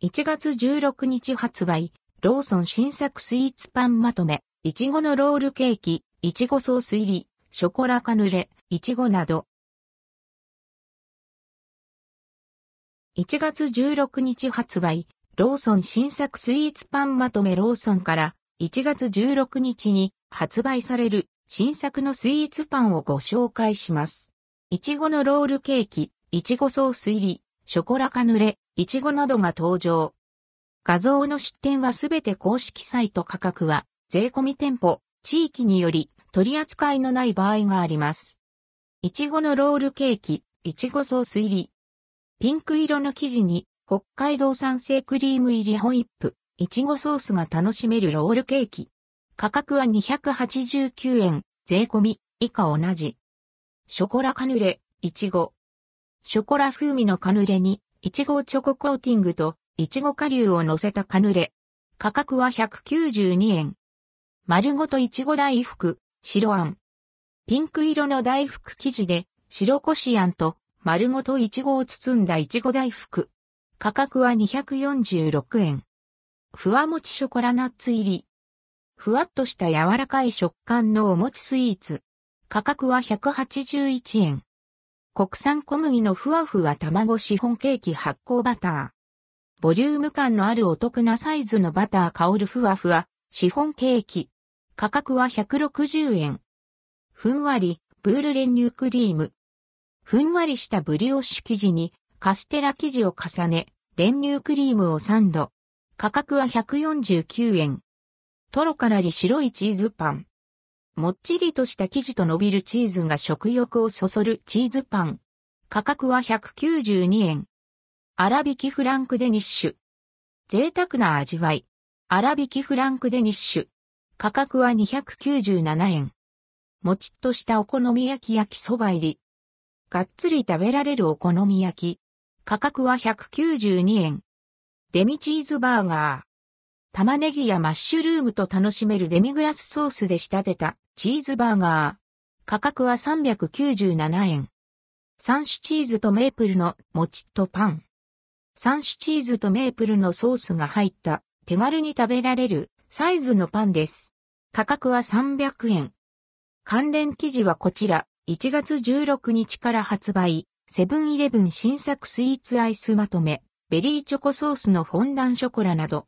1月16日発売、ローソン新作スイーツパンまとめ、いちごのロールケーキ、いちごソース入り、ショコラカヌレ、いちごなど。1月16日発売、ローソン新作スイーツパンまとめローソンから1月16日に発売される新作のスイーツパンをご紹介します。いちごのロールケーキ、いちごソース入り、ショコラカヌレ、いちごなどが登場。画像の出展はすべて公式サイト価格は、税込み店舗、地域により取り扱いのない場合があります。いちごのロールケーキ、いちごソース入り。ピンク色の生地に、北海道産生クリーム入りホイップ、いちごソースが楽しめるロールケーキ。価格は289円、税込み、以下同じ。ショコラカヌレ、いちご。ショコラ風味のカヌレに、いちごチョココーティングと、いちご顆粒を乗せたカヌレ。価格は192円。丸ごといちご大福、白あん。ピンク色の大福生地で、白こしあんと、丸ごといちごを包んだいちご大福。価格は246円。ふわもちショコラナッツ入り。ふわっとした柔らかい食感のお餅スイーツ。価格は181円。国産小麦のふわふわ卵シフォンケーキ発酵バター。ボリューム感のあるお得なサイズのバター香るふわふわシフォンケーキ。価格は160円。ふんわりブール練乳クリーム。ふんわりしたブリオッシュ生地にカステラ生地を重ね、練乳クリームをサンド。価格は149円。トロからり白いチーズパン。もっちりとした生地と伸びるチーズが食欲をそそるチーズパン。価格は192円。粗挽きフランクデニッシュ。贅沢な味わい。粗挽きフランクデニッシュ。価格は297円。もちっとしたお好み焼き焼きそば入り。がっつり食べられるお好み焼き。価格は192円。デミチーズバーガー。玉ねぎやマッシュルームと楽しめるデミグラスソースで仕立てたチーズバーガー。価格は397円。3種チーズとメープルのもちっとパン。3種チーズとメープルのソースが入った手軽に食べられるサイズのパンです。価格は300円。関連記事はこちら、1月16日から発売、セブンイレブン新作スイーツアイスまとめ、ベリーチョコソースのフォンダンショコラなど、